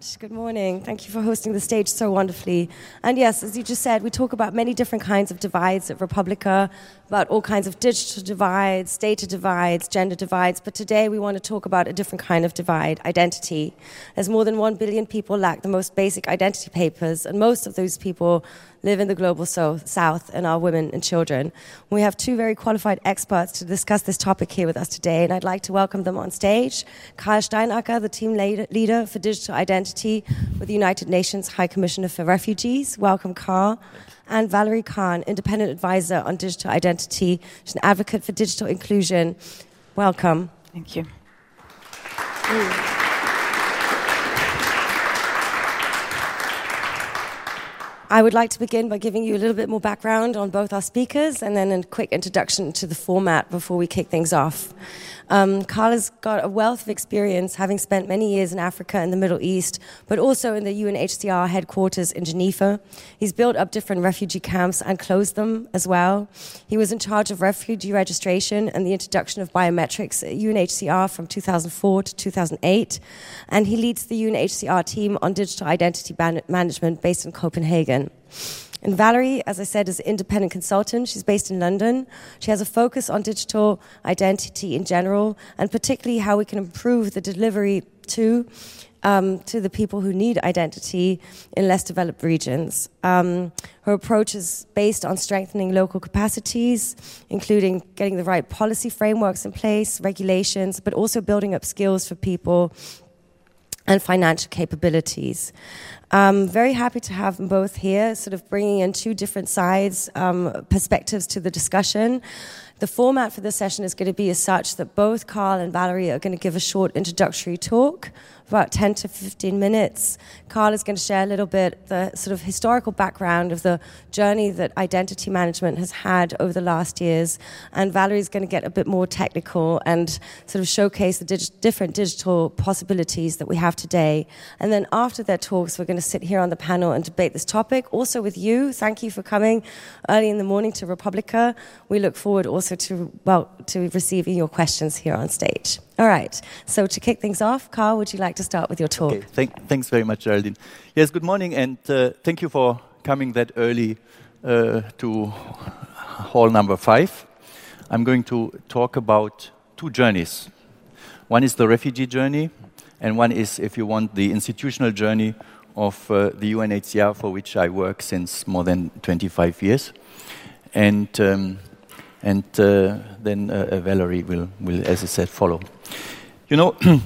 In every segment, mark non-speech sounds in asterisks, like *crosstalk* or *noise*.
much. Good morning. Thank you for hosting the stage so wonderfully. And yes, as you just said, we talk about many different kinds of divides at re:publica, about all kinds of digital divides, data divides, gender divides. But today we want to talk about a different kind of divide identity. As more than 1 billion people lack the most basic identity papers, and most of those people live in the global south and are women and children. We have two very qualified experts to discuss this topic here with us today, and I'd like to welcome them on stage. Karl Steinacker, the team leader for digital identity with the United Nations High Commissioner for Refugees. Welcome, Karl. And Valerie Khan, independent advisor on digital identity. She's an advocate for digital inclusion. Welcome. Thank you. Mm. I would like to begin by giving you a little bit more background on both our speakers and then a quick introduction to the format before we kick things off. Um, Karl has got a wealth of experience, having spent many years in Africa and the Middle East, but also in the UNHCR headquarters in Geneva. He's built up different refugee camps and closed them as well. He was in charge of refugee registration and the introduction of biometrics at UNHCR from 2004 to 2008. And he leads the UNHCR team on digital identity management based in Copenhagen. And Valerie, as I said, is an independent consultant. She's based in London. She has a focus on digital identity in general, and particularly how we can improve the delivery to um, to the people who need identity in less developed regions. Um, her approach is based on strengthening local capacities, including getting the right policy frameworks in place, regulations, but also building up skills for people and financial capabilities. I'm very happy to have them both here, sort of bringing in two different sides, um, perspectives to the discussion. The format for the session is going to be as such that both Karl and Valerie are going to give a short introductory talk, about 10 to 15 minutes. Karl is going to share a little bit the sort of historical background of the journey that identity management has had over the last years. And Valerie is going to get a bit more technical and sort of showcase the dig- different digital possibilities that we have today. And then after their talks, we're going to sit here on the panel and debate this topic. Also with you, thank you for coming early in the morning to re:publica. We look forward also to, well, to receiving your questions here on stage. All right. So to kick things off, Karl, would you like to start with your talk? Okay. Thank, thanks very much, Geraldine. Yes, good morning, and uh, thank you for coming that early uh, to hall number five. I'm going to talk about two journeys. One is the refugee journey, and one is, if you want, the institutional journey of uh, the UNHCR, for which I work since more than 25 years. And um, and uh, then uh, Valerie will, will, as I said, follow. You know, *clears throat*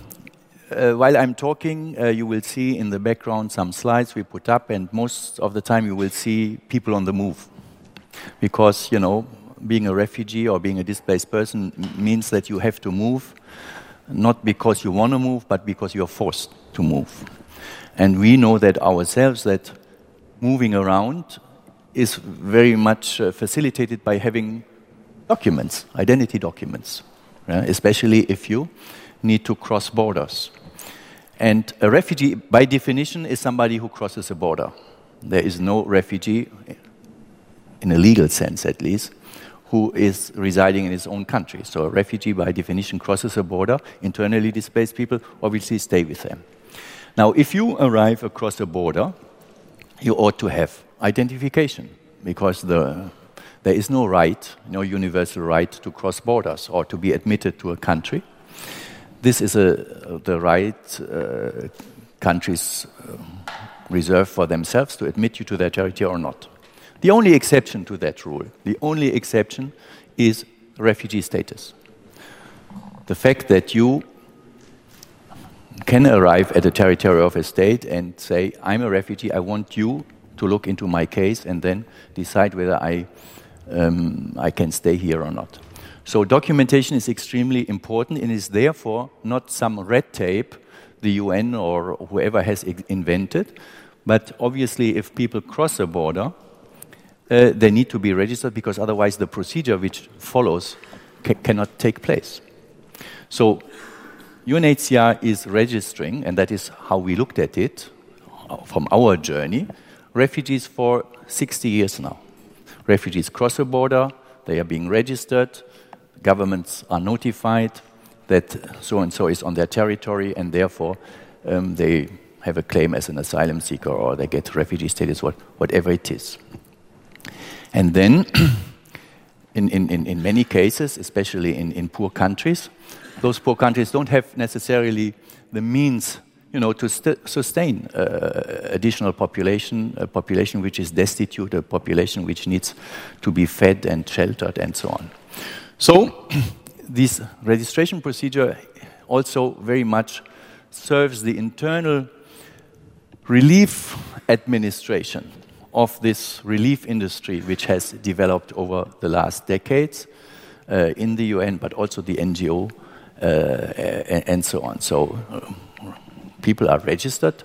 uh, while I'm talking, uh, you will see in the background some slides we put up, and most of the time you will see people on the move. Because, you know, being a refugee or being a displaced person means that you have to move, not because you want to move, but because you're forced to move. And we know that ourselves that moving around is very much uh, facilitated by having documents, identity documents, especially if you need to cross borders. And a refugee, by definition, is somebody who crosses a border. There is no refugee, in a legal sense at least, who is residing in his own country. So a refugee, by definition, crosses a border. Internally displaced people obviously stay with them. Now, if you arrive across a border, you ought to have identification because the there is no right, no universal right to cross borders or to be admitted to a country. This is a, the right uh, countries uh, reserve for themselves to admit you to their territory or not. The only exception to that rule, the only exception is refugee status. The fact that you can arrive at the territory of a state and say, I'm a refugee, I want you to look into my case and then decide whether I um, I can stay here or not. So documentation is extremely important and is therefore not some red tape the UN or whoever has invented, but obviously if people cross a border, uh, they need to be registered because otherwise the procedure which follows ca cannot take place. So UNHCR is registering, and that is how we looked at it uh, from our journey, refugees for 60 years now. Refugees cross a border, they are being registered, governments are notified that so and so is on their territory, and therefore um, they have a claim as an asylum seeker or they get refugee status, what, whatever it is. And then, *clears throat* in, in, in many cases, especially in, in poor countries, those poor countries don't have necessarily the means you know, to sustain uh, additional population, a population which is destitute, a population which needs to be fed and sheltered and so on. So *clears throat* this registration procedure also very much serves the internal relief administration of this relief industry which has developed over the last decades uh, in the UN, but also the NGO uh, and, and, so on. So uh, people are registered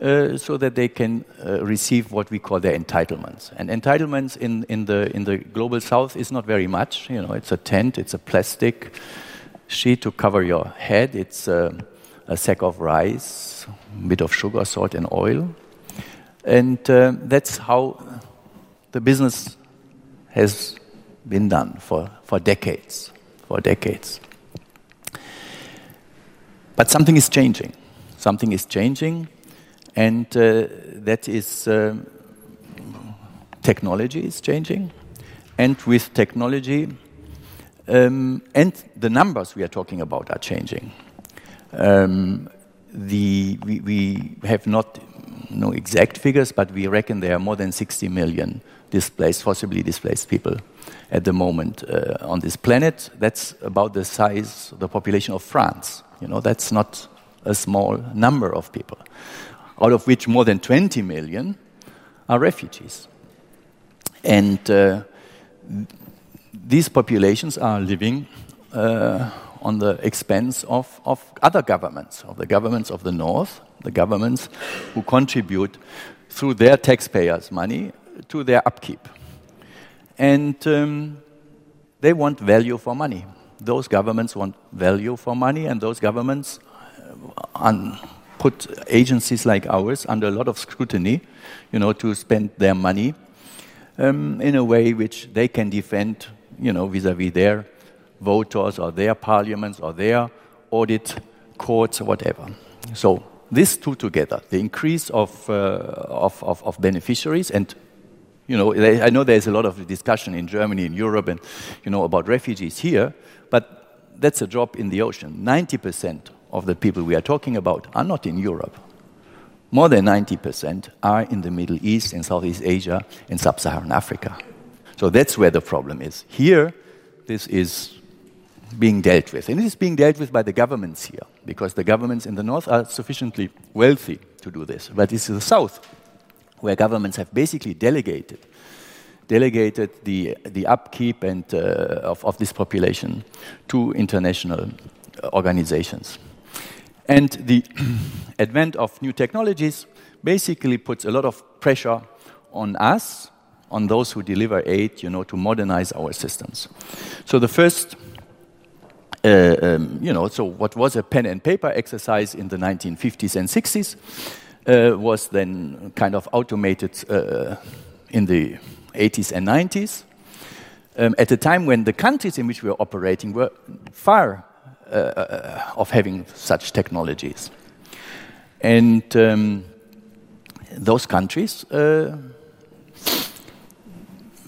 uh, so that they can uh, receive what we call their entitlements. And entitlements in, in, the, in the global south is not very much. You know, it's a tent, it's a plastic sheet to cover your head, it's a, a sack of rice, a bit of sugar, salt, and oil. And uh, that's how the business has been done for, for decades. For decades. But something is changing something is changing, and uh, that is uh, technology is changing, and with technology, um, and the numbers we are talking about are changing. Um, the, we, we, have not no exact figures, but we reckon there are more than 60 million displaced, forcibly displaced people at the moment uh, on this planet. That's about the size, the population of France. You know, that's not a small number of people, out of which more than 20 million are refugees. And uh, these populations are living uh, on the expense of, of other governments, of the governments of the North, the governments who contribute through their taxpayers' money to their upkeep. And um, they want value for money. Those governments want value for money, and those governments un, put agencies like ours under a lot of scrutiny, you know, to spend their money um, in a way which they can defend, you know, vis-à-vis their voters or their parliaments or their audit courts or whatever. So these two together, the increase of, uh, of, of, of, beneficiaries and you know, I know there's a lot of discussion in Germany, in Europe, and you know about refugees here, but that's a drop in the ocean. 90 percent of the people we are talking about are not in Europe. More than 90% are in the Middle East, in Southeast Asia, in sub Saharan Africa. So that's where the problem is. Here, this is being dealt with. And it is being dealt with by the governments here, because the governments in the north are sufficiently wealthy to do this. But it's the south where governments have basically delegated delegated the, the upkeep and, uh, of, of this population to international organizations. And the *clears throat* advent of new technologies basically puts a lot of pressure on us, on those who deliver aid, you know, to modernize our systems. So the first, uh, um, you know, so what was a pen and paper exercise in the 1950s and 60s uh, was then kind of automated uh, in the 80s and 90s. Um, at a time when the countries in which we were operating were far uh, uh, of having such technologies. And um, those countries uh,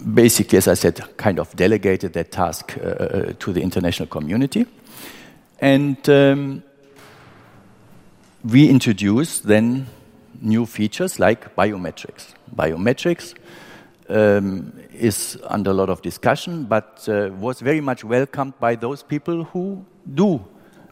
basically, as I said, kind of delegated that task uh, to the international community. And um, we introduced then new features like biometrics. Biometrics um, is under a lot of discussion, but uh, was very much welcomed by those people who do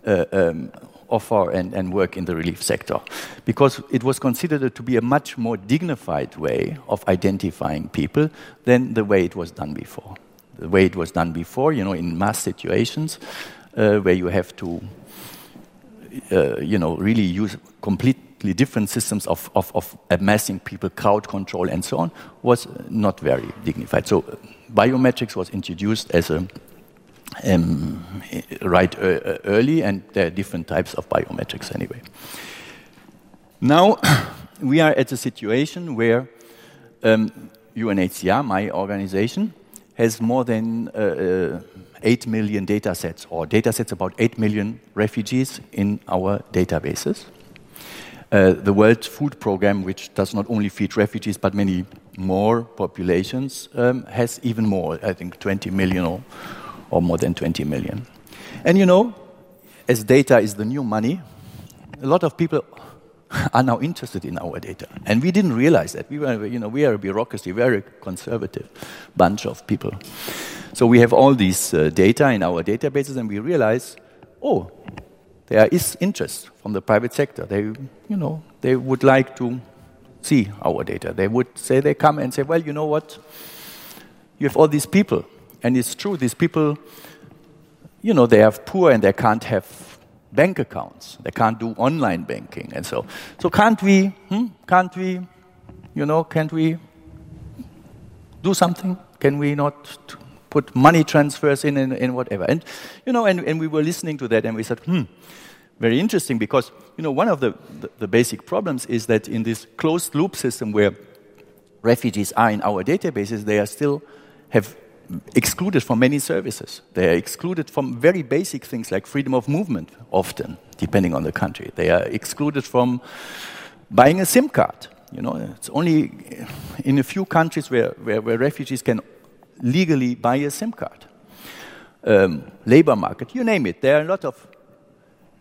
uh, um, offer and, and, work in the relief sector because it was considered to be a much more dignified way of identifying people than the way it was done before. The way it was done before, you know, in mass situations uh, where you have to, uh, you know, really use completely different systems of, of, of, amassing people, crowd control, and so on, was not very dignified. So, biometrics was introduced as a um, right uh, early, and there are different types of biometrics anyway. Now, *coughs* we are at a situation where um, UNHCR, my organization, has more than uh, uh, 8 million data sets, or data sets about 8 million refugees in our databases. Uh, the World Food Programme, which does not only feed refugees but many more populations, um, has even more, I think 20 million or, or more than 20 million. And you know, as data is the new money, a lot of people *laughs* are now interested in our data. And we didn't realize that. We were, you know, we are a bureaucracy, very conservative bunch of people. So we have all these uh, data in our databases, and we realize, oh, there is interest from the private sector. They, you know, they would like to see our data. They would say they come and say, well, you know what? You have all these people, and it's true. These people, you know, they are poor and they can't have bank accounts. They can't do online banking, and so. So can't we? Hmm? Can't we? You know, can't we do something? Can we not put money transfers in and, and whatever? And you know, and, and we were listening to that, and we said, hmm, very interesting, because you know, one of the, the, the basic problems is that in this closed loop system where refugees are in our databases, they are still have excluded from many services. They are excluded from very basic things like freedom of movement, often, depending on the country. They are excluded from buying a SIM card. You know, it's only in a few countries where, where, where refugees can legally buy a SIM card. Um, labor market, you name it. There are a lot of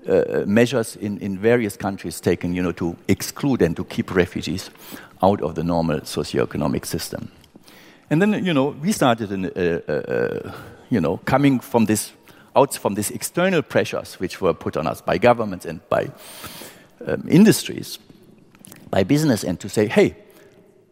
uh, measures in, in various countries taken, you know, to exclude and to keep refugees out of the normal socioeconomic system. And then, you know, we started, in, uh, uh, uh, you know, coming from this, out from these external pressures which were put on us by governments and by um, industries, by business, and to say, hey,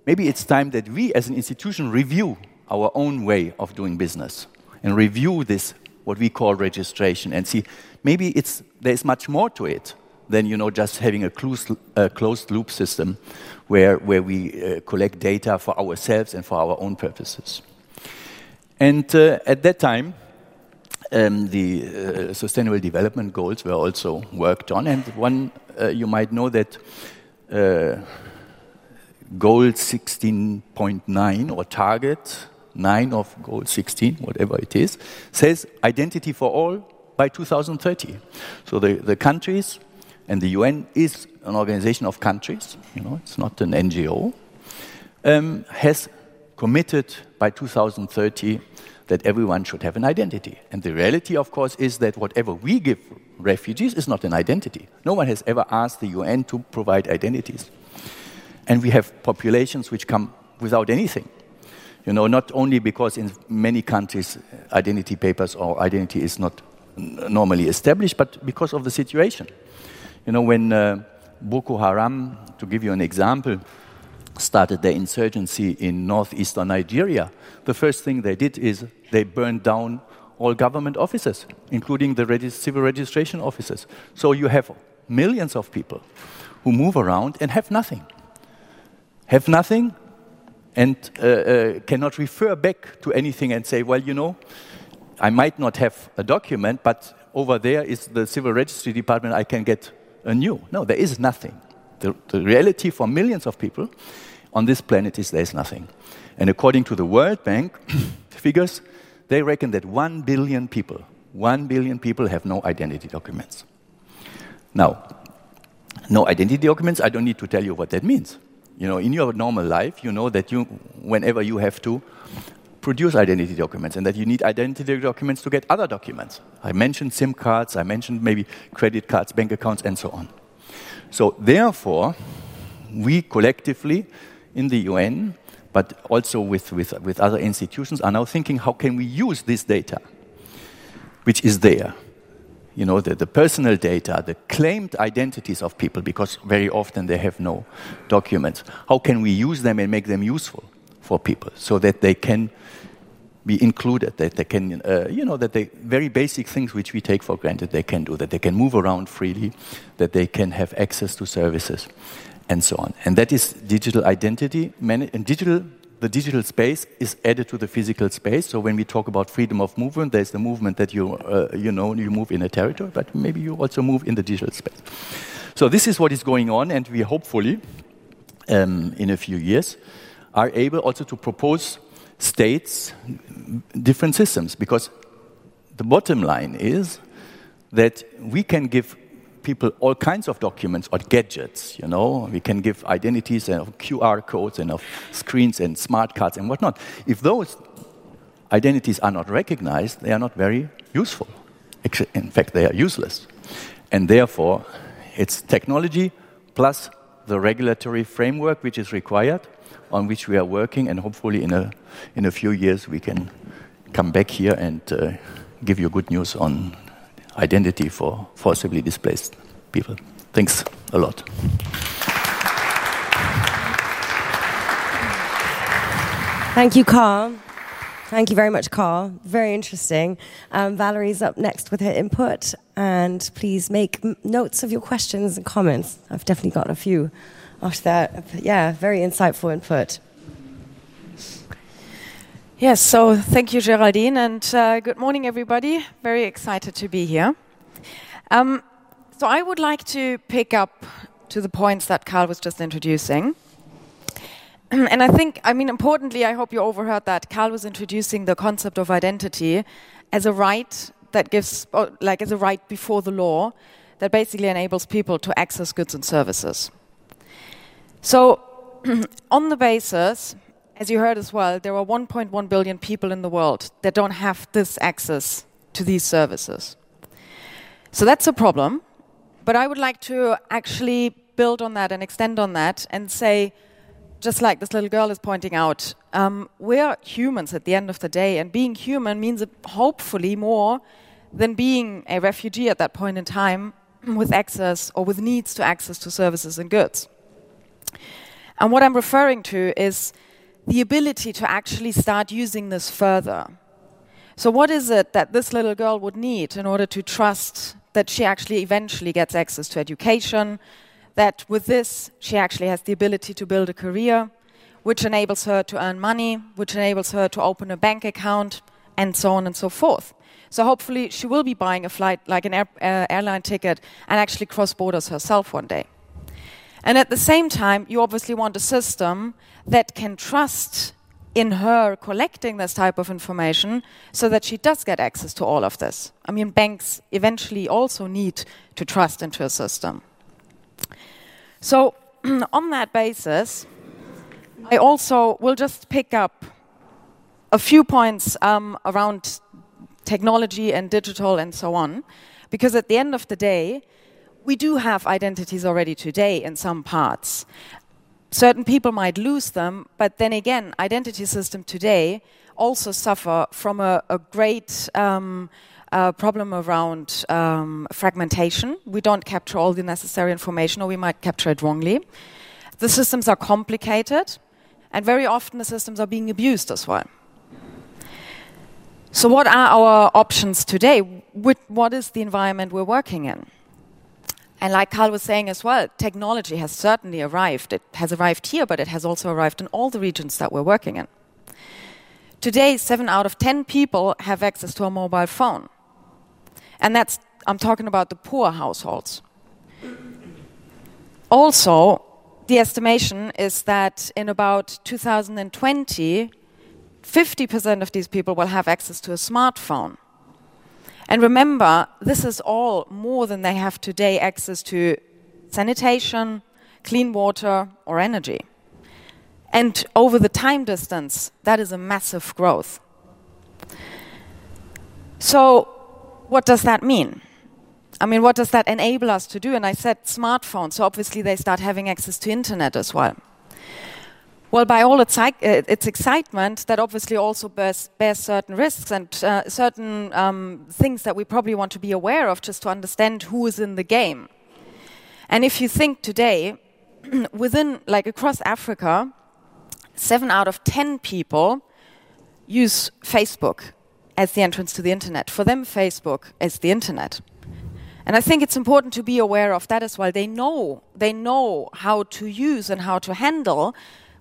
maybe it's time that we as an institution review our own way of doing business and review this, what we call registration, and see maybe it's, there's much more to it than you know just having a closed, uh, closed loop system where, where we uh, collect data for ourselves and for our own purposes. And uh, at that time, um, the uh, Sustainable Development Goals were also worked on, and one uh, you might know that uh, Goal 16.9 or Target 9 of Goal 16, whatever it is, says identity for all by 2030. So the, the countries and the UN is an organization of countries, you know, it's not an NGO, um, has committed by 2030 that everyone should have an identity. And the reality, of course, is that whatever we give refugees is not an identity. No one has ever asked the UN to provide identities. And we have populations which come without anything. You know, not only because in many countries identity papers or identity is not normally established, but because of the situation. You know, when uh, Boko Haram, to give you an example, started their insurgency in northeastern Nigeria, the first thing they did is they burned down all government offices, including the civil registration offices. So you have millions of people who move around and have nothing. Have nothing and uh, uh, cannot refer back to anything and say, well, you know, I might not have a document, but over there is the civil registry department, I can get anew. No, there is nothing. The, the reality for millions of people on this planet is there's nothing. And according to the World Bank *coughs* figures, they reckon that 1 billion people, 1 billion people have no identity documents. Now, no identity documents, I don't need to tell you what that means. You know, in your normal life, you know that you, whenever you have to produce identity documents and that you need identity documents to get other documents. I mentioned SIM cards, I mentioned maybe credit cards, bank accounts, and so on. So, therefore, we collectively in the UN, but also with, with, with other institutions, are now thinking how can we use this data, which is there. You know, the, the personal data, the claimed identities of people, because very often they have no documents. How can we use them and make them useful for people so that they can be included, that they can, uh, you know, that they, very basic things which we take for granted they can do, that they can move around freely, that they can have access to services, and so on. And that is digital identity. And digital, the digital space is added to the physical space. So when we talk about freedom of movement, there's the movement that you, uh, you know, you move in a territory, but maybe you also move in the digital space. So this is what is going on, and we hopefully, um, in a few years, are able also to propose states different systems because the bottom line is that we can give people all kinds of documents or gadgets. You know, we can give identities and QR codes and of screens and smart cards and whatnot. If those identities are not recognized, they are not very useful. In fact, they are useless. And therefore, it's technology plus the regulatory framework which is required, on which we are working, and hopefully in a, in a few years we can come back here and uh, give you good news on identity for forcibly displaced people. Thanks a lot. Thank you, Karl. Thank you very much, Karl. Very interesting. Um, Valerie's up next with her input, and please make notes of your questions and comments. I've definitely got a few after that. Yeah, very insightful input. Yes, so thank you, Geraldine, and uh, good morning, everybody. Very excited to be here. Um, so I would like to pick up to the points that Karl was just introducing. *clears throat* and I think, I mean, importantly, I hope you overheard that Karl was introducing the concept of identity as a right that gives, like, as a right before the law that basically enables people to access goods and services. So, *clears throat* on the basis as you heard as well, there are 1.1 billion people in the world that don't have this access to these services. So that's a problem. But I would like to actually build on that and extend on that and say, just like this little girl is pointing out, um, we're humans at the end of the day, and being human means hopefully more than being a refugee at that point in time *clears throat* with access or with needs to access to services and goods. And what I'm referring to is the ability to actually start using this further. So, what is it that this little girl would need in order to trust that she actually eventually gets access to education? That with this, she actually has the ability to build a career, which enables her to earn money, which enables her to open a bank account, and so on and so forth. So, hopefully, she will be buying a flight like an air, uh, airline ticket and actually cross borders herself one day. And at the same time, you obviously want a system that can trust in her collecting this type of information so that she does get access to all of this. I mean, banks eventually also need to trust into a system. So, *clears throat* on that basis, I also will just pick up a few points um, around technology and digital and so on, because at the end of the day, we do have identities already today in some parts. Certain people might lose them, but then again, identity system today also suffer from a, a great um, uh, problem around um, fragmentation. We don't capture all the necessary information, or we might capture it wrongly. The systems are complicated, and very often the systems are being abused as well. So, what are our options today? What is the environment we're working in? And like Karl was saying as well, technology has certainly arrived. It has arrived here, but it has also arrived in all the regions that we're working in. Today, seven out of 10 people have access to a mobile phone. And that's, I'm talking about the poor households. Also, the estimation is that in about 2020, 50% of these people will have access to a smartphone. And remember, this is all more than they have today access to sanitation, clean water, or energy. And over the time distance, that is a massive growth. So, what does that mean? I mean, what does that enable us to do? And I said smartphones, so obviously they start having access to internet as well. Well, by all its, uh, its excitement, that obviously also bears, bears certain risks and uh, certain um, things that we probably want to be aware of just to understand who is in the game. And if you think today, *clears throat* within, like across Africa, seven out of ten people use Facebook as the entrance to the internet. For them, Facebook is the internet. And I think it's important to be aware of that as well. They know, they know how to use and how to handle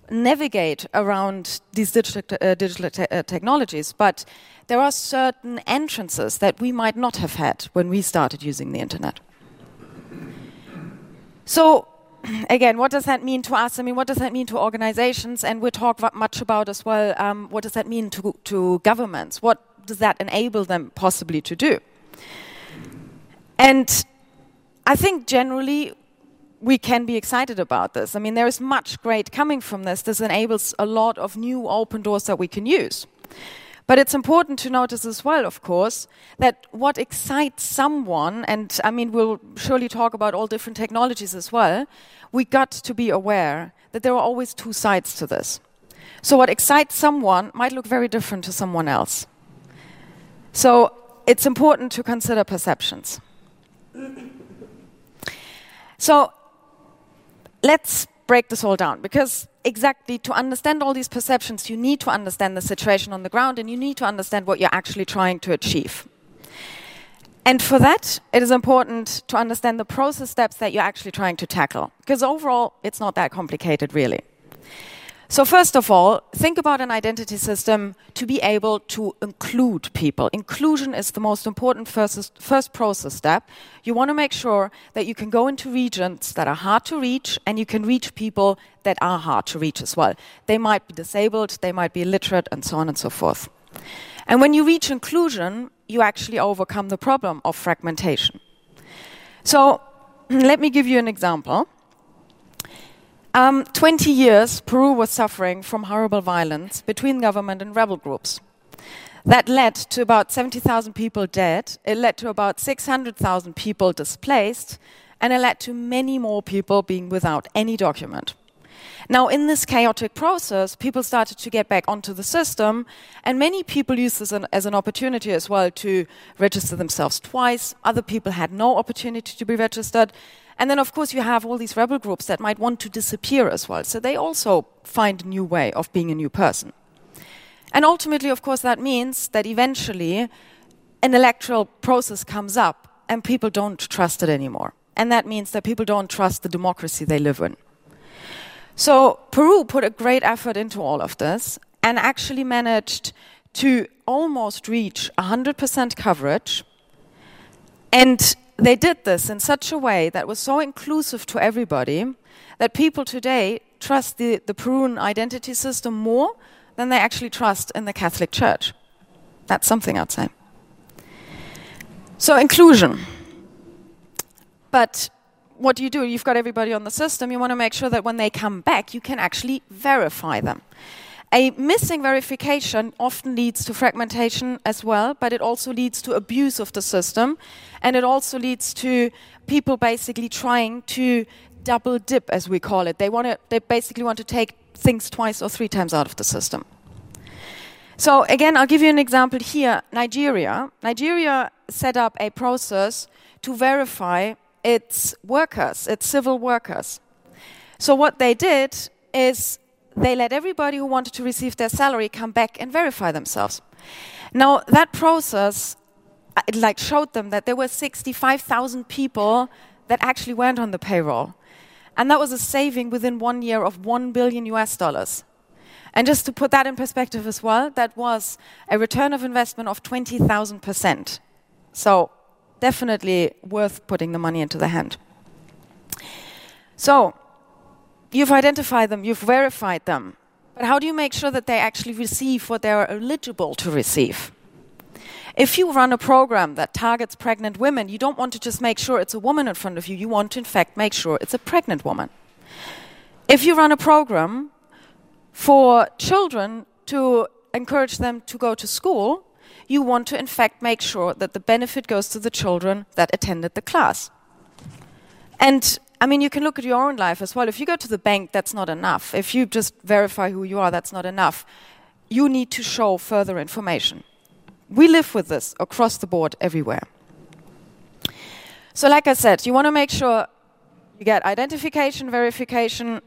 navigate around these digital, uh, digital te uh, technologies, but there are certain entrances that we might not have had when we started using the internet. So, *clears throat* again, what does that mean to us? I mean, what does that mean to organizations? And we talk much about as well um, what does that mean to, to governments? What does that enable them possibly to do? And I think generally we can be excited about this. I mean, there is much great coming from this. This enables a lot of new open doors that we can use. But it's important to notice as well, of course, that what excites someone, and I mean, we'll surely talk about all different technologies as well, we got to be aware that there are always two sides to this. So, what excites someone might look very different to someone else. So, it's important to consider perceptions. So, let's break this all down because exactly to understand all these perceptions, you need to understand the situation on the ground and you need to understand what you're actually trying to achieve. And for that, it is important to understand the process steps that you're actually trying to tackle because overall, it's not that complicated, really. So, first of all, think about an identity system to be able to include people. Inclusion is the most important first, first process step. You want to make sure that you can go into regions that are hard to reach and you can reach people that are hard to reach as well. They might be disabled, they might be illiterate, and so on and so forth. And when you reach inclusion, you actually overcome the problem of fragmentation. So, *clears throat* let me give you an example. Um, 20 years, Peru was suffering from horrible violence between government and rebel groups. That led to about 70,000 people dead, it led to about 600,000 people displaced, and it led to many more people being without any document. Now, in this chaotic process, people started to get back onto the system, and many people used this as an opportunity as well to register themselves twice. Other people had no opportunity to be registered, and then, of course, you have all these rebel groups that might want to disappear as well. So they also find a new way of being a new person. And ultimately, of course, that means that eventually an electoral process comes up and people don't trust it anymore. And that means that people don't trust the democracy they live in. So Peru put a great effort into all of this and actually managed to almost reach 100% coverage. And they did this in such a way that was so inclusive to everybody that people today trust the, the identity system more than they actually trust in the Catholic Church. That's something I'd say. So, inclusion. But what do you do? You've got everybody on the system. You want to make sure that when they come back, you can actually verify them. A missing verification often leads to fragmentation as well, but it also leads to abuse of the system. And it also leads to people basically trying to double dip, as we call it. They, want to, they basically want to take things twice or three times out of the system. So, again, I'll give you an example here Nigeria. Nigeria set up a process to verify its workers, its civil workers. So, what they did is they let everybody who wanted to receive their salary come back and verify themselves. Now, that process uh, it like showed them that there were 65,000 people that actually weren't on the payroll. And that was a saving within one year of 1 billion US dollars. And just to put that in perspective as well, that was a return of investment of 20,000%. So, definitely worth putting the money into the hand. So, You've identified them, you've verified them. But how do you make sure that they actually receive what they are eligible to receive? If you run a program that targets pregnant women, you don't want to just make sure it's a woman in front of you, you want to, in fact, make sure it's a pregnant woman. If you run a program for children to encourage them to go to school, you want to, in fact, make sure that the benefit goes to the children that attended the class. And I mean, you can look at your own life as well. If you go to the bank, that's not enough. If you just verify who you are, that's not enough. You need to show further information. We live with this across the board everywhere. So, like I said, you want to make sure you get identification, verification,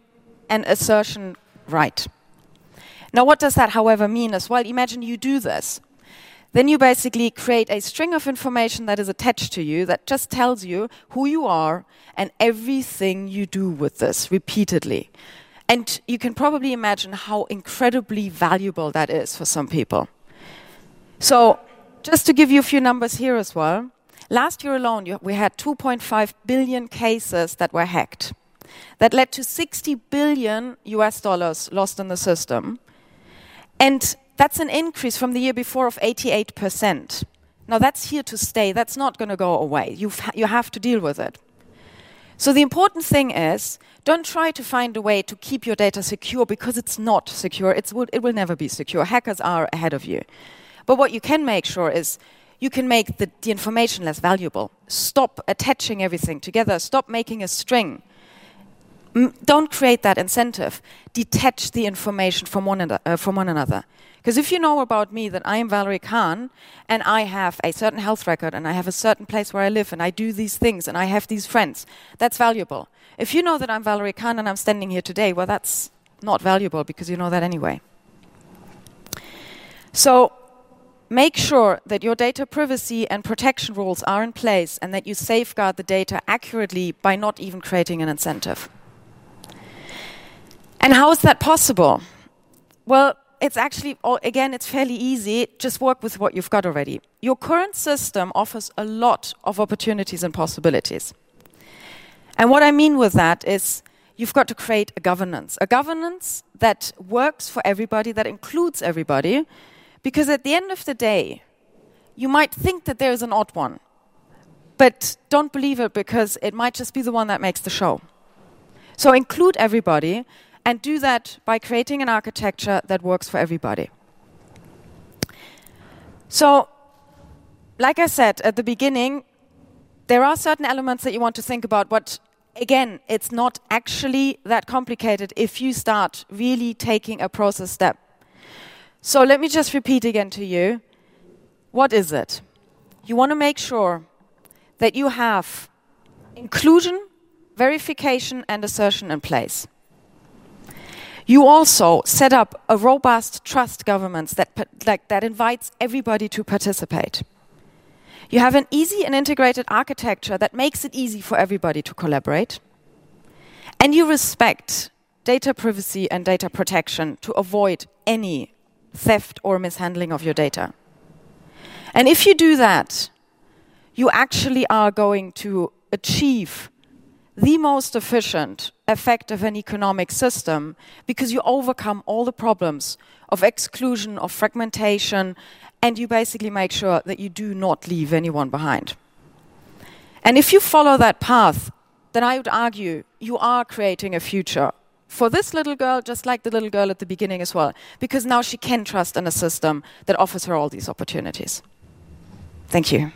and assertion right. Now, what does that, however, mean as well? Imagine you do this. Then you basically create a string of information that is attached to you that just tells you who you are and everything you do with this repeatedly. And you can probably imagine how incredibly valuable that is for some people. So, just to give you a few numbers here as well, last year alone we had 2.5 billion cases that were hacked. That led to 60 billion US dollars lost in the system. And that's an increase from the year before of 88%. Now, that's here to stay. That's not going to go away. You've, you have to deal with it. So the important thing is don't try to find a way to keep your data secure because it's not secure. It's, it will never be secure. Hackers are ahead of you. But what you can make sure is you can make the, the information less valuable. Stop attaching everything together. Stop making a string. Don't create that incentive. Detach the information from one, uh, from one another. Because if you know about me that I am Valerie Khan and I have a certain health record and I have a certain place where I live and I do these things and I have these friends, that's valuable. If you know that I'm Valerie Khan and I'm standing here today, well, that's not valuable because you know that anyway. So make sure that your data privacy and protection rules are in place and that you safeguard the data accurately by not even creating an incentive. And how is that possible? Well, it's actually, oh, again, it's fairly easy. Just work with what you've got already. Your current system offers a lot of opportunities and possibilities. And what I mean with that is you've got to create a governance, a governance that works for everybody, that includes everybody, because at the end of the day, you might think that there's an odd one, but don't believe it because it might just be the one that makes the show. So include everybody and do that by creating an architecture that works for everybody. So, like I said at the beginning, there are certain elements that you want to think about, but again, it's not actually that complicated if you start really taking a process step. So, let me just repeat again to you what is it? You want to make sure that you have inclusion, verification, and assertion in place. You also set up a robust trust governance that, like, that invites everybody to participate. You have an easy and integrated architecture that makes it easy for everybody to collaborate. And you respect data privacy and data protection to avoid any theft or mishandling of your data. And if you do that, you actually are going to achieve the most efficient, effective, and economic system because you overcome all the problems of exclusion, of fragmentation, and you basically make sure that you do not leave anyone behind. And if you follow that path, then I would argue you are creating a future for this little girl, just like the little girl at the beginning as well, because now she can trust in a system that offers her all these opportunities. Thank you.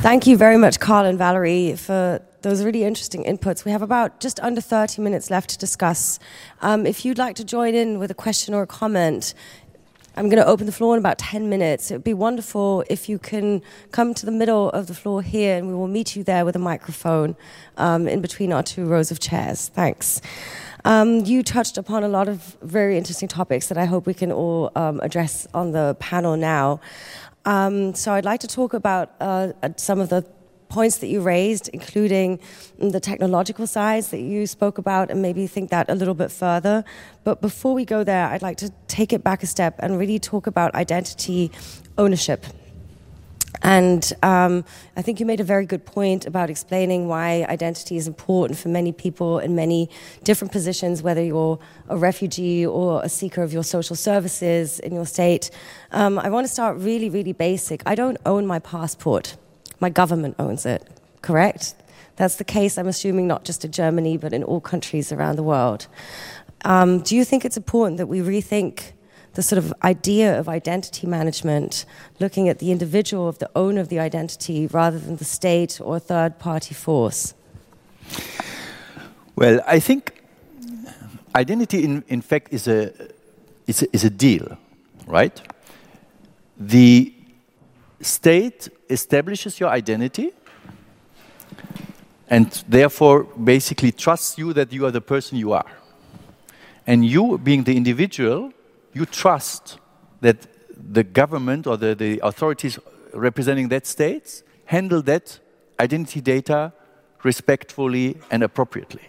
Thank you very much, Karl and Valerie, for those really interesting inputs. We have about just under 30 minutes left to discuss. Um, if you'd like to join in with a question or a comment, I'm going to open the floor in about 10 minutes. It would be wonderful if you can come to the middle of the floor here and we will meet you there with a microphone um, in between our two rows of chairs. Thanks. Um, you touched upon a lot of very interesting topics that I hope we can all um, address on the panel now. Um, so I'd like to talk about uh, uh, some of the points that you raised, including the technological sides that you spoke about, and maybe think that a little bit further. But before we go there, I'd like to take it back a step and really talk about identity ownership. And um, I think you made a very good point about explaining why identity is important for many people in many different positions, whether you're a refugee or a seeker of your social services in your state. Um, I want to start really, really basic. I don't own my passport, my government owns it, correct? That's the case, I'm assuming, not just in Germany, but in all countries around the world. Um, do you think it's important that we rethink the sort of idea of identity management, looking at the individual of the owner of the identity rather than the state or third party force? Well, I think identity, in, in fact, is a, is, a, is a deal, right? The state establishes your identity and therefore basically trusts you that you are the person you are. And you, being the individual, you trust that the government or the, the authorities representing that state handle that identity data respectfully and appropriately.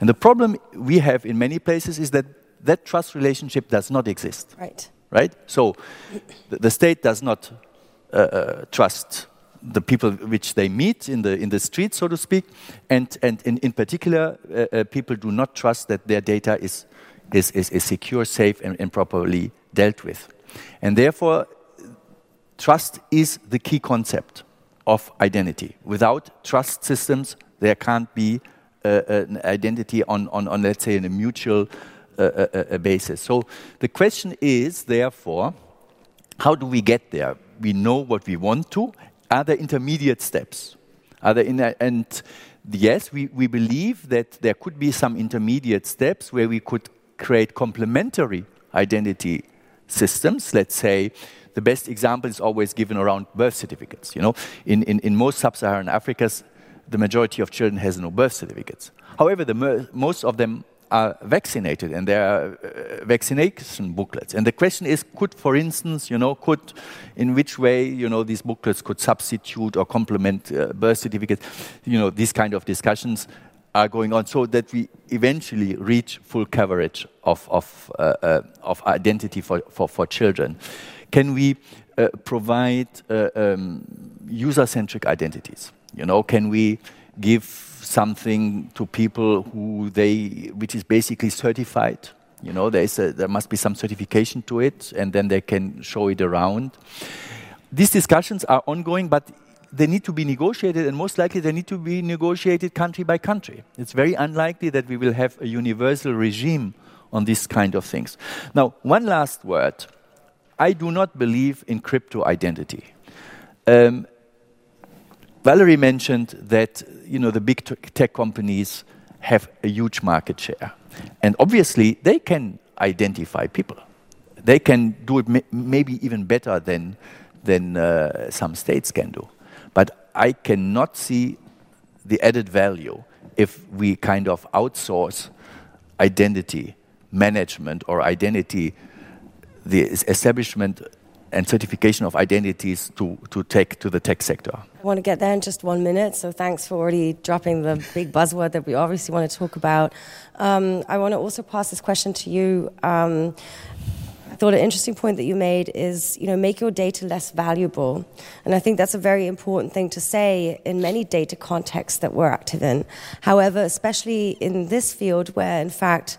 And the problem we have in many places is that that trust relationship does not exist. Right. Right? So the, state does not uh, uh, trust the people which they meet in the, in the street, so to speak, and, and in, in particular, uh, uh people do not trust that their data is is, is, is secure, safe, and, and properly dealt with. And therefore, trust is the key concept of identity. Without trust systems, there can't be uh, an identity on, on, on, let's say, in a mutual uh, uh, uh, basis. So the question is, therefore, how do we get there? We know what we want to. Are there intermediate steps? Are there in and yes, we, we believe that there could be some intermediate steps where we could create complementary identity systems. Let's say the best example is always given around birth certificates. You know, in, in, in most sub-Saharan Africas, the majority of children has no birth certificates. However, the most of them are vaccinated and there are uh, vaccination booklets. And the question is, could, for instance, you know, could, in which way, you know, these booklets could substitute or complement uh, birth certificates? You know, these kind of discussions are going on so that we eventually reach full coverage of, of, uh, uh, of identity for, for, for children. Can we uh, provide uh, um, user-centric identities? You know, can we give something to people who they, which is basically certified. You know, there, is a, there must be some certification to it, and then they can show it around. These discussions are ongoing, but they need to be negotiated, and most likely they need to be negotiated country by country. It's very unlikely that we will have a universal regime on these kind of things. Now, one last word. I do not believe in crypto identity. Um, Valerie mentioned that you know the big tech companies have a huge market share, and obviously they can identify people. They can do it maybe even better than than uh, some states can do. But I cannot see the added value if we kind of outsource identity management or identity the establishment and certification of identities to, to tech to the tech sector. I want to get there in just one minute, so thanks for already dropping the big buzzword that we obviously want to talk about. Um, I want to also pass this question to you. Um, I thought an interesting point that you made is, you know, make your data less valuable. And I think that's a very important thing to say in many data contexts that we're active in. However, especially in this field where, in fact,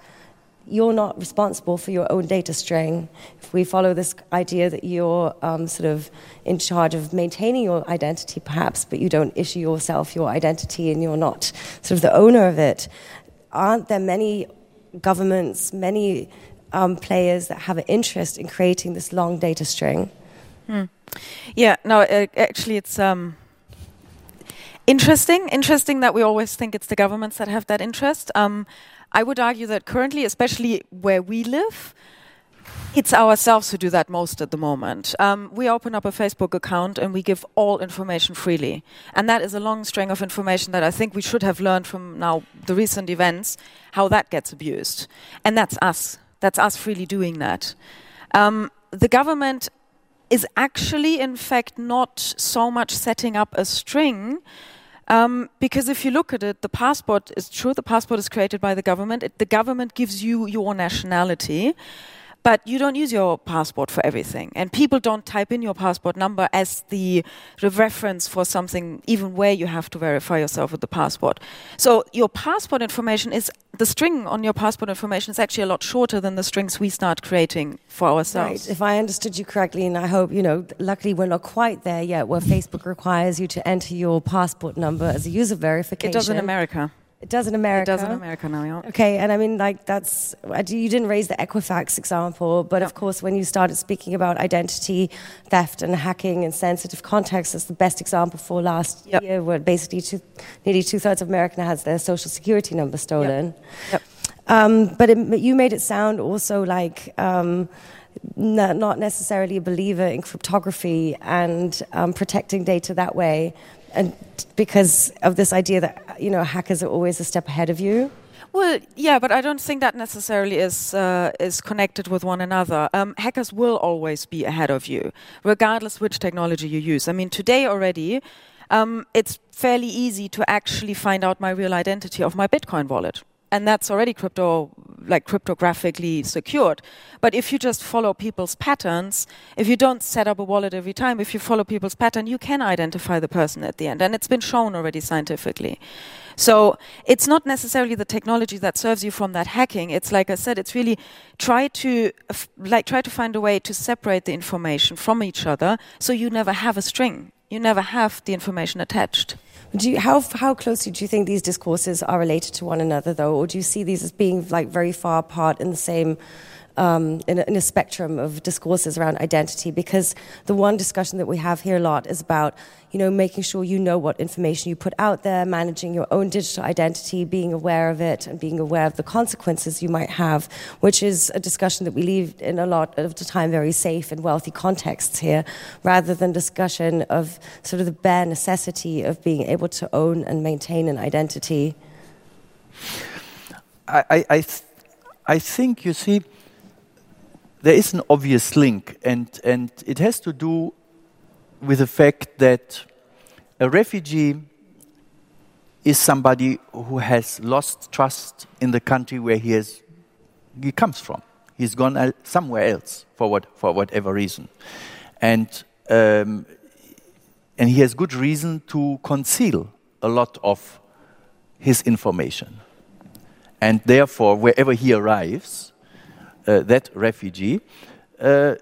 you're not responsible for your own data string. If we follow this idea that you're um, sort of in charge of maintaining your identity, perhaps, but you don't issue yourself your identity and you're not sort of the owner of it, aren't there many governments, many um, players that have an interest in creating this long data string? Hmm. Yeah, no, actually, it's. Um interesting. Interesting that we always think it's the governments that have that interest. Um, I would argue that currently, especially where we live, it's ourselves who do that most at the moment. Um, we open up a Facebook account and we give all information freely. And that is a long string of information that I think we should have learned from now the recent events, how that gets abused. And that's us. That's us freely doing that. Um, the government is actually, in fact, not so much setting up a string um, because if you look at it, the passport is true, the passport is created by the government. It, the government gives you your nationality, but you don't use your passport for everything. And people don't type in your passport number as the, reference for something, even where you have to verify yourself with the passport. So your passport information is the string on your passport information is actually a lot shorter than the strings we start creating for ourselves. Right. If I understood you correctly, and I hope, you know, luckily we're not quite there yet where Facebook requires you to enter your passport number as a user verification. It does in America. It does in America. It does in America now, yeah. Okay, and I mean, like, that's, you didn't raise the Equifax example, but of course, when you started speaking about identity theft and hacking and sensitive contexts, that's the best example for last yep. year, where basically two, nearly two thirds of America has their social security number stolen. Yep. yep. Um, but it, you made it sound also like, um, not necessarily a believer in cryptography and um, protecting data that way, and because of this idea that you know hackers are always a step ahead of you. Well, yeah, but I don't think that necessarily is uh, is connected with one another. Um, hackers will always be ahead of you, regardless which technology you use. I mean, today already, um, it's fairly easy to actually find out my real identity of my Bitcoin wallet, and that's already crypto like cryptographically secured. But if you just follow people's patterns, if you don't set up a wallet every time, if you follow people's pattern, you can identify the person at the end, and it's been shown already scientifically. So it's not necessarily the technology that serves you from that hacking. It's like I said, it's really try to like try to find a way to separate the information from each other, so you never have a string. You never have the information attached. Do you, how how closely do you think these discourses are related to one another, though, or do you see these as being like very far apart in the same um, in, a, in, a, spectrum of discourses around identity because the one discussion that we have here a lot is about you know making sure you know what information you put out there managing your own digital identity being aware of it and being aware of the consequences you might have which is a discussion that we leave in a lot of the time very safe and wealthy contexts here rather than discussion of sort of the bare necessity of being able to own and maintain an identity. I, I, I, th- I think you see there is an obvious link, and, and it has to do with the fact that a refugee is somebody who has lost trust in the country where he, has, he comes from. He's gone somewhere else for, what, for whatever reason. And, um, and he has good reason to conceal a lot of his information. And therefore, wherever he arrives, that refugee, uh,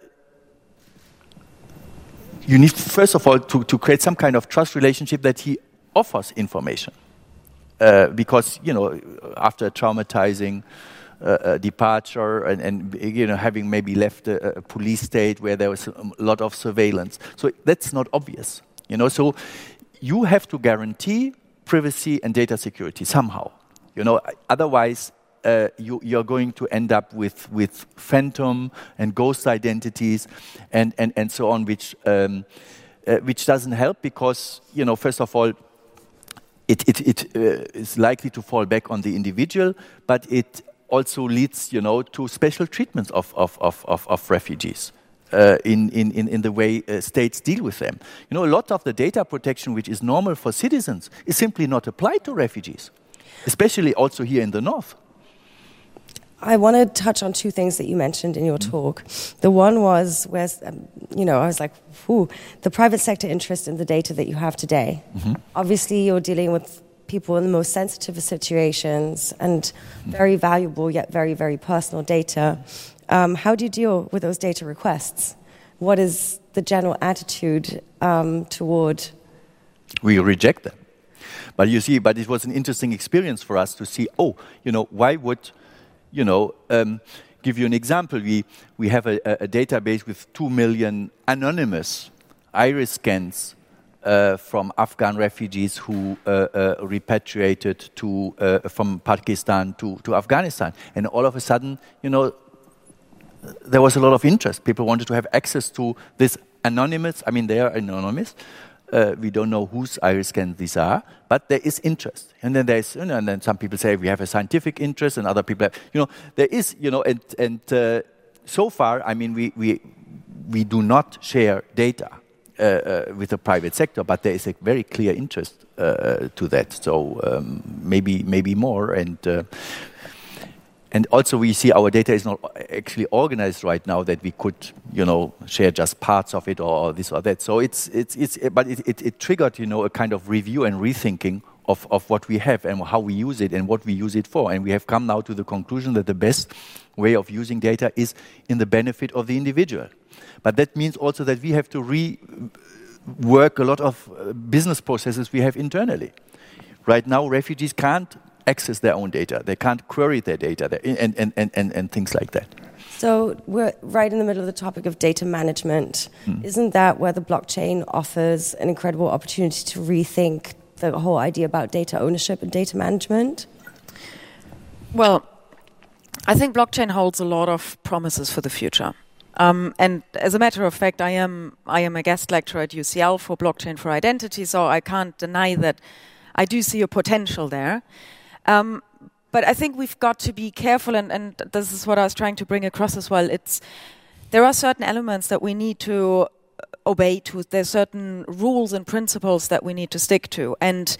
you need first of all to, to create some kind of trust relationship that he offers information. Uh, because you know, after a traumatizing uh, departure and, and, you know having maybe left a, a, police state where there was a lot of surveillance, so that's not obvious. You know, so you have to guarantee privacy and data security somehow. You know, otherwise uh, you, you're going to end up with, with phantom and ghost identities and, and, and so on, which, um, uh, which doesn't help because, you know, first of all, it, it, it uh, is likely to fall back on the individual, but it also leads, you know, to special treatments of, of, of, of, of refugees. Uh, in, in, in the way uh, states deal with them. You know, a lot of the data protection which is normal for citizens is simply not applied to refugees, especially also here in the north. I want to touch on two things that you mentioned in your mm-hmm. talk. The one was where, um, you know, I was like, whew, the private sector interest in the data that you have today. Mm-hmm. Obviously, you're dealing with people in the most sensitive situations and mm-hmm. very valuable yet very, very personal data. Um, how do you deal with those data requests? What is the general attitude um, toward? We reject them. But you see, but it was an interesting experience for us to see, oh, you know, why would you know, um, give you an example. We, we have a, a, database with 2 million anonymous iris scans uh, from Afghan refugees who uh, uh, repatriated to, uh, from Pakistan to, to Afghanistan. And all of a sudden, you know, there was a lot of interest. People wanted to have access to this anonymous, I mean, they are anonymous, uh, we don't know whose iris scans these are, but there is interest. And then there's, you know, and then some people say we have a scientific interest, and other people, have, you know, there is, you know, and and uh, so far, I mean, we we we do not share data uh, uh with the private sector, but there is a very clear interest uh, to that. So um, maybe maybe more and uh, and also we see our data is not actually organized right now that we could you know share just parts of it or, this or that. So it's it's it's but it, it, it, triggered you know a kind of review and rethinking of, of what we have and how we use it and what we use it for. And we have come now to the conclusion that the best way of using data is in the benefit of the individual. But that means also that we have to rework a lot of uh, business processes we have internally. Right now refugees can't access their own data. They can't query their data and, and, and, and, and things like that. So we're right in the middle of the topic of data management. Hmm. Isn't that where the blockchain offers an incredible opportunity to rethink the whole idea about data ownership and data management? Well, I think blockchain holds a lot of promises for the future. Um, and as a matter of fact, I am I am a guest lecturer at UCL for blockchain for identity, so I can't deny that I do see a potential there. Um, but I think we've got to be careful, and, and this is what I was trying to bring across as well. It's there are certain elements that we need to obey to. There's certain rules and principles that we need to stick to, and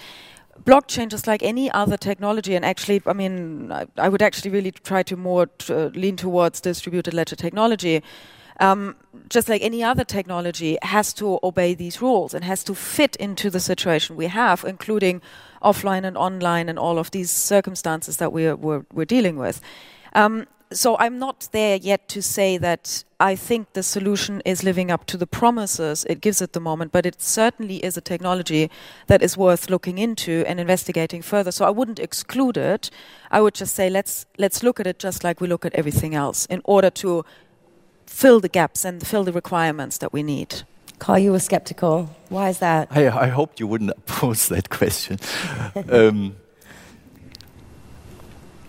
blockchain, just like any other technology, and actually, I mean, I, I would actually really try to more uh, lean towards distributed ledger technology. Um, just like any other technology, has to obey these rules and has to fit into the situation we have, including offline and online and all of these circumstances that we're, we're, we're dealing with. Um, so I'm not there yet to say that I think the solution is living up to the promises it gives at the moment, but it certainly is a technology that is worth looking into and investigating further. So I wouldn't exclude it. I would just say let's let's look at it just like we look at everything else in order to fill the gaps and fill the requirements that we need. Karl, you were skeptical. Why is that? I, I hoped you wouldn't *laughs* pose that question. um,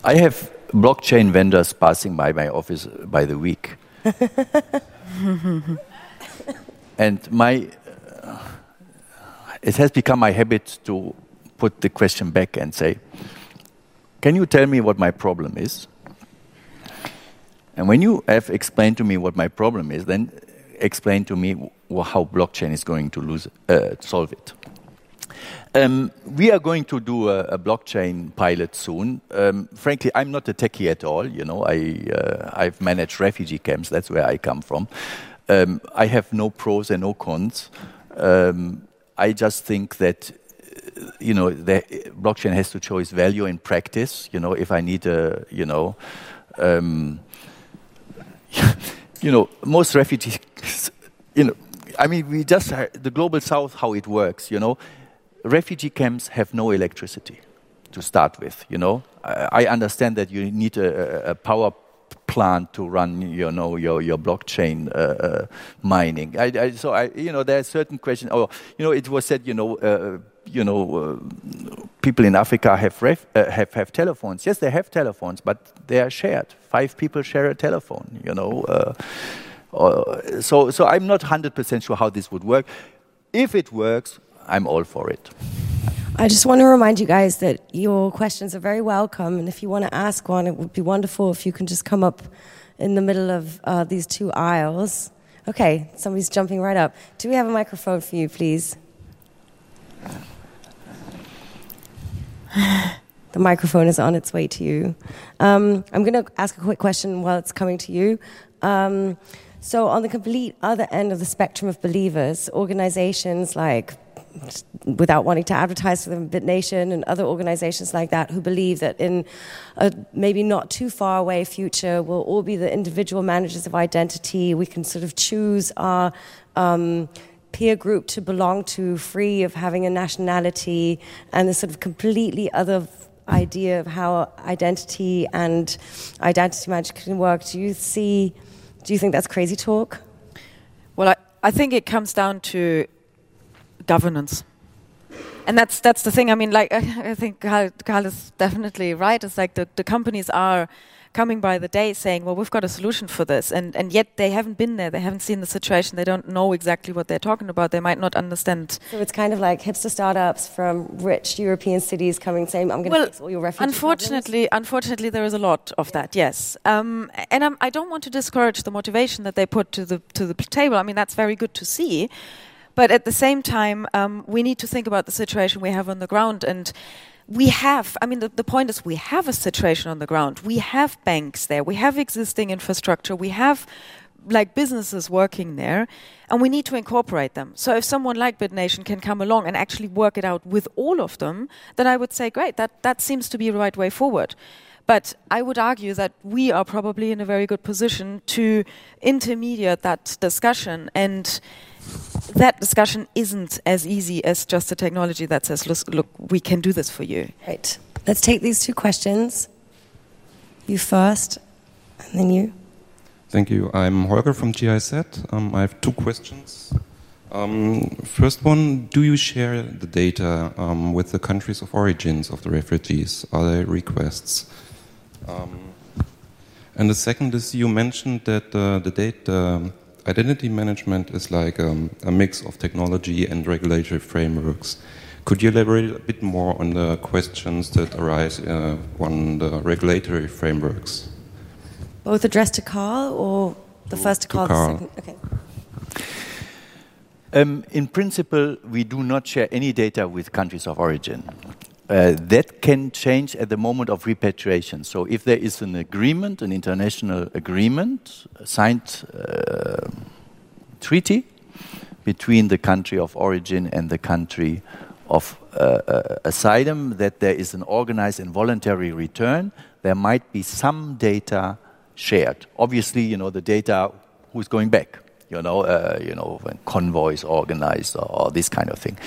I have blockchain vendors passing by my office by the week. *laughs* and my, uh, it has become my habit to put the question back and say, Can you tell me what my problem is? And when you have explained to me what my problem is, then explain to me how blockchain is going to lose, uh, solve it. Um, we are going to do a, a blockchain pilot soon. Um, frankly, I'm not a techie at all. You know, I uh, I've managed refugee camps. That's where I come from. Um, I have no pros and no cons. Um, I just think that you know the blockchain has to show its value in practice. You know, if I need a you know. *laughs* You know, most refugees, *laughs* you know, I mean, we just, the global south, how it works, you know, refugee camps have no electricity to start with. You know, I, understand that you need a, a, power plant to run, you know, your your blockchain uh, uh, mining. I, I, so I, you know, there are certain questions. Oh, you know, it was said, you know. Uh, you know, uh, people in Africa have, ref, uh, have have telephones. Yes, they have telephones, but they are shared. Five people share a telephone. You know, uh, so so I'm not hundred percent sure how this would work. If it works, I'm all for it. I just want to remind you guys that your questions are very welcome, and if you want to ask one, it would be wonderful if you can just come up in the middle of uh, these two aisles. Okay, somebody's jumping right up. Do we have a microphone for you, please? *sighs* the microphone is on its way to you. Um, I'm going to ask a quick question while it's coming to you. Um, so, on the complete other end of the spectrum of believers, organizations like without wanting to advertise for them, BitNation and other organizations like that who believe that in a maybe not too far away future, we'll all be the individual managers of identity. We can sort of choose our um, peer group to belong to, free of having a nationality, and the sort of completely other idea of how identity and identity management can work. Do you see? Do you think that's crazy talk? Well, I, I think it comes down to governance. And that's that's the thing. I mean, like I, *laughs* I think Karl, Karl, is definitely right. It's like the, the companies are coming by the day saying, "Well, we've got a solution for this," and and yet they haven't been there. They haven't seen the situation. They don't know exactly what they're talking about. They might not understand. So it's kind of like hipster startups from rich European cities coming saying, "I'm going to well, fix all your refugee Unfortunately, problems. unfortunately, there is a lot of that. Yes, um, and I'm, I do not want to discourage the motivation that they put to the to the table. I mean, that's very good to see. But at the same time, um, we need to think about the situation we have on the ground. And we have, I mean, the, the point is we have a situation on the ground. We have banks there, we have existing infrastructure, we have like businesses working there, and we need to incorporate them. So if someone like BitNation can come along and actually work it out with all of them, then I would say, great, that, that seems to be the right way forward. But I would argue that we are probably in a very good position to intermediate that discussion and that discussion isn't as easy as just a technology that says, look, look, we can do this for you. Right. Let's take these two questions. You first, and then you. Thank you. I'm Holger from GIZ. Um, I have two questions. Um, first one, do you share the data um, with the countries of origins of the refugees? Are there requests? Um, and the second is, you mentioned that uh, the data identity management is like um, a mix of technology and regulatory frameworks. Could you elaborate a bit more on the questions that arise uh, on the regulatory frameworks? Both addressed to Karl or the first to, to Karl? Karl. Okay. Um, in principle, we do not share any data with countries of origin. Uh, that can change at the moment of repatriation. So, if there is an agreement, an international agreement, a signed uh, treaty between the country of origin and the country of uh, uh, asylum, that there is an organized and voluntary return, there might be some data shared. Obviously, you know the data who's going back. You know, uh, you know when convoys organized or, or this kind of thing.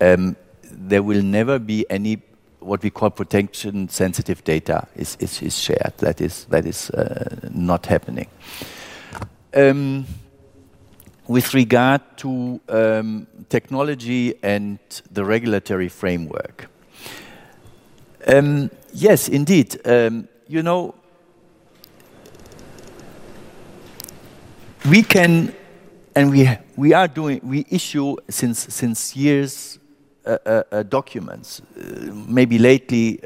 Um, there will never be any what we call protection sensitive data is, is, is shared. That is, that is uh, not happening. Um, with regard to um, technology and the regulatory framework, um, yes, indeed. Um, you know, we can, and we, we are doing, we issue since, since years Uh, uh, uh, documents. maybe lately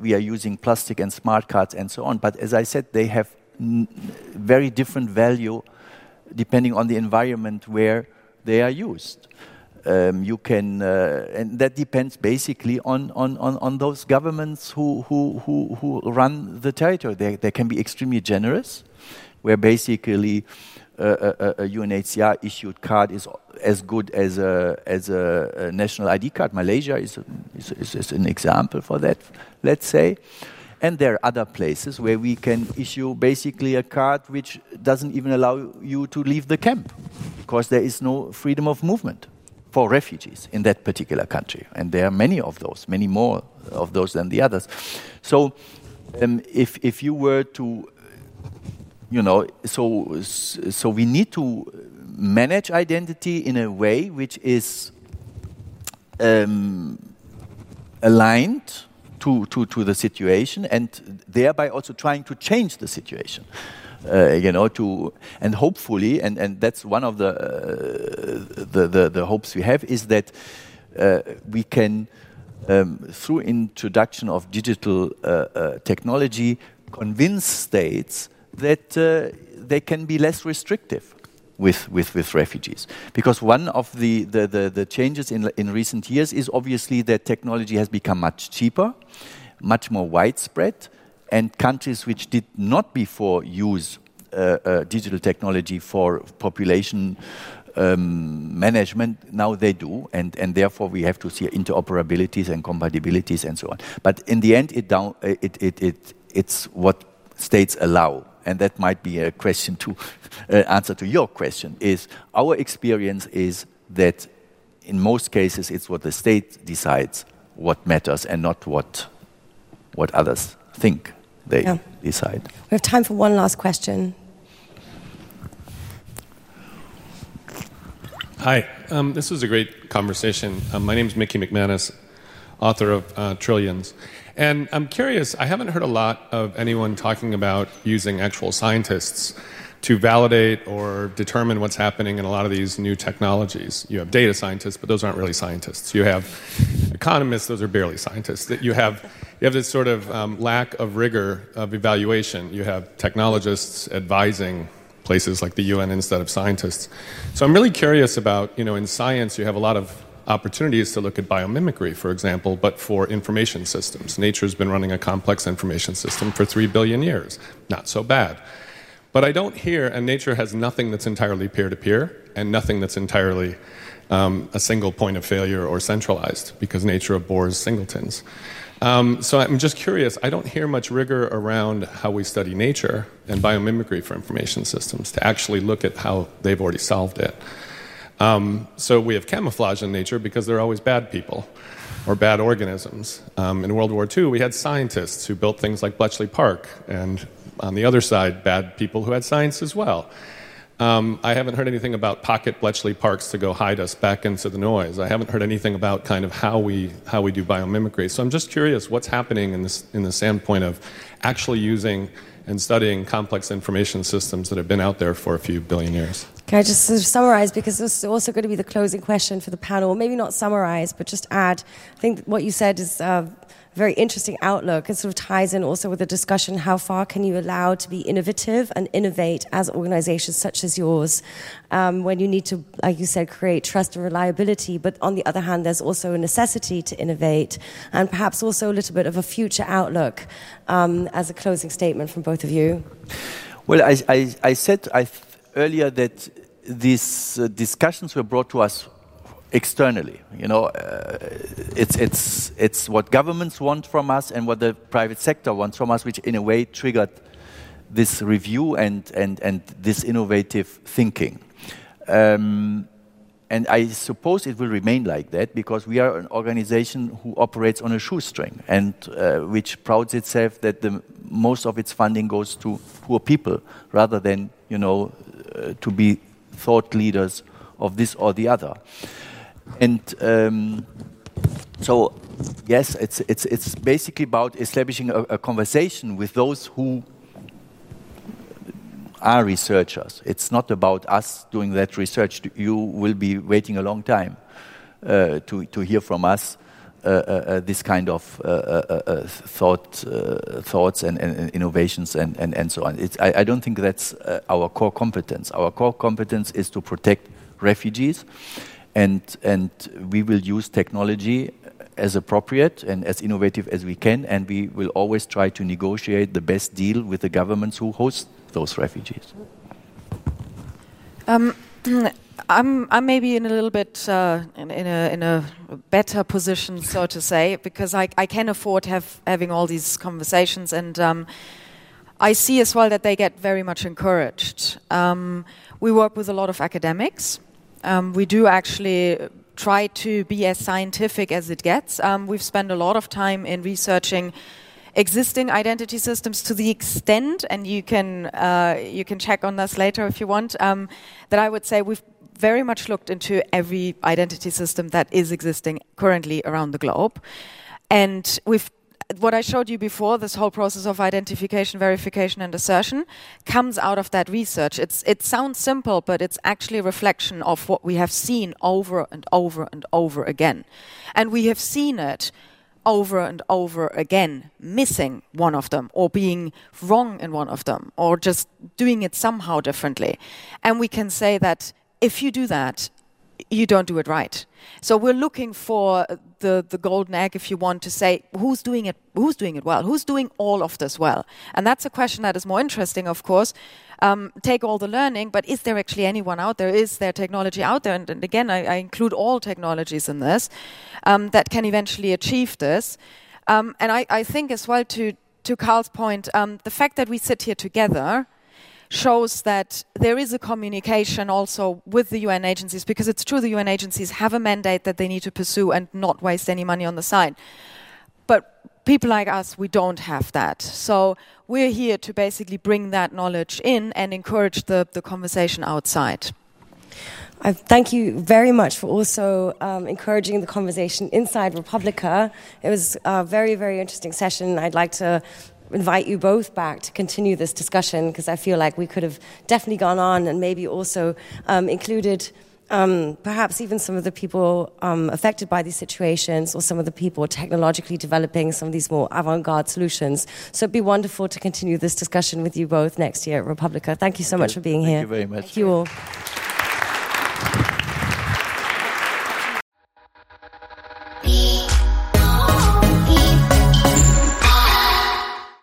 we are using plastic and smart cards and so on, but as I said, they have very different value depending on the environment where they are used. Um, you can, uh, and that depends basically on, on, on, on those governments who, who, who, who run the territory. They, they can be extremely generous, where basically a, a, UNHCR issued card is as good as a, as a, a national ID card. Malaysia is, is, is, is, an example for that, let's say. And there are other places where we can issue basically a card which doesn't even allow you to leave the camp because there is no freedom of movement for refugees in that particular country. And there are many of those, many more of those than the others. So um, if, if you were to you know, so so we need to manage identity in a way which is um, aligned to, to, to the situation and thereby also trying to change the situation. Uh, you know, to and hopefully, and, and that's one of the, uh, the, the, the hopes we have is that uh, we can, um, through introduction of digital uh, uh, technology, convince states that uh, they can be less restrictive with, with, with refugees. Because one of the, the, the, the, changes in, in recent years is obviously that technology has become much cheaper, much more widespread, and countries which did not before use uh, uh, digital technology for population um, management, now they do, and, and therefore we have to see interoperabilities and compatibilities and so on. But in the end, it down, it, it, it, it's what states allow and that might be a question to *laughs* uh, answer to your question, is our experience is that in most cases it's what the state decides what matters and not what what others think they yeah. decide. We have time for one last question. Hi, um, this was a great conversation. Um, my name is Mickey McManus, author of uh, Trillions. And I'm curious, I haven't heard a lot of anyone talking about using actual scientists to validate or determine what's happening in a lot of these new technologies. You have data scientists, but those aren't really scientists. You have economists; those are barely scientists. You have you have this sort of um, lack of rigor of evaluation. You have technologists advising places like the UN instead of scientists. So I'm really curious about you know in science you have a lot of opportunities to look at biomimicry, for example, but for information systems. Nature's been running a complex information system for three billion years. Not so bad. But I don't hear, and nature has nothing that's entirely peer to peer and nothing that's entirely um, a single point of failure or centralized because nature abhors singletons. Um, so I'm just curious, I don't hear much rigor around how we study nature and biomimicry for information systems to actually look at how they've already solved it. Um, so we have camouflage in nature because there are always bad people or bad organisms. Um, in World War II, we had scientists who built things like Bletchley Park, and on the other side, bad people who had science as well. Um, I haven't heard anything about pocket Bletchley Parks to go hide us back into the noise. I haven't heard anything about kind of how we how we do biomimicry. So I'm just curious what's happening in this in the standpoint of actually using and studying complex information systems that have been out there for a few billion years. Can I just sort of summarize because this is also going to be the closing question for the panel? Maybe not summarize, but just add. I think what you said is uh, very interesting outlook. It sort of ties in also with the discussion how far can you allow to be innovative and innovate as organizations such as yours um, when you need to, like you said, create trust and reliability. But on the other hand, there's also a necessity to innovate and perhaps also a little bit of a future outlook um, as a closing statement from both of you. Well, I, I, I said I earlier that these uh, discussions were brought to us externally. You know, uh, it's, it's, it's what governments want from us and what the private sector wants from us, which in a way triggered this review and, and, and this innovative thinking. Um, and I suppose it will remain like that because we are an organization who operates on a shoestring and uh, which prouds itself that the, most of its funding goes to poor people rather than, you know, uh, to be thought leaders of this or the other. And um, so, yes, it's, it's, it's basically about establishing a, a conversation with those who are researchers. It's not about us doing that research. You will be waiting a long time uh, to, to hear from us uh, uh, uh this kind of uh, uh, thought, thoughts and, and, innovations and, and, and so on. I, I, don't think that's our core competence. Our core competence is to protect refugees, and, and we will use technology as appropriate and as innovative as we can, and we will always try to negotiate the best deal with the governments who host those refugees. Um, *clears throat* I'm, I'm maybe in a little bit uh, in, in, a, in a better position, so to say, because I, I can afford have, having all these conversations, and um, I see as well that they get very much encouraged. Um, we work with a lot of academics. Um, we do actually try to be as scientific as it gets. Um, we've spent a lot of time in researching existing identity systems to the extent, and you can uh, you can check on this later if you want. Um, that I would say we've very much looked into every identity system that is existing currently around the globe, and we've what I showed you before, this whole process of identification, verification, and assertion, comes out of that research. It's, it sounds simple, but it's actually a reflection of what we have seen over and over and over again. And we have seen it over and over again, missing one of them or being wrong in one of them or just doing it somehow differently. And we can say that if you do that, you don't do it right. So we're looking for the, the golden egg, if you want to say, who's doing it, who's doing it well, who's doing all of this well, and that's a question that is more interesting, of course. Um, take all the learning, but is there actually anyone out there? Is there technology out there? And, and again, I, I, include all technologies in this um, that can eventually achieve this. Um, and I, I, think as well to to Karl's point, um, the fact that we sit here together shows that there is a communication also with the UN agencies because it's true the UN agencies have a mandate that they need to pursue and not waste any money on the side. But people like us, we don't have that. So we're here to basically bring that knowledge in and encourage the, the conversation outside. I thank you very much for also um, encouraging the conversation inside re:publica. It was a very, very interesting session. I'd like to invite you both back to continue this discussion because I feel like we could have definitely gone on and maybe also um, included. Um, perhaps even some of the people um, affected by these situations or some of the people technologically developing some of these more avant-garde solutions. So it'd be wonderful to continue this discussion with you both next year at re:publica. Thank you so okay. much for being Thank here. Thank you very much. Thank you all.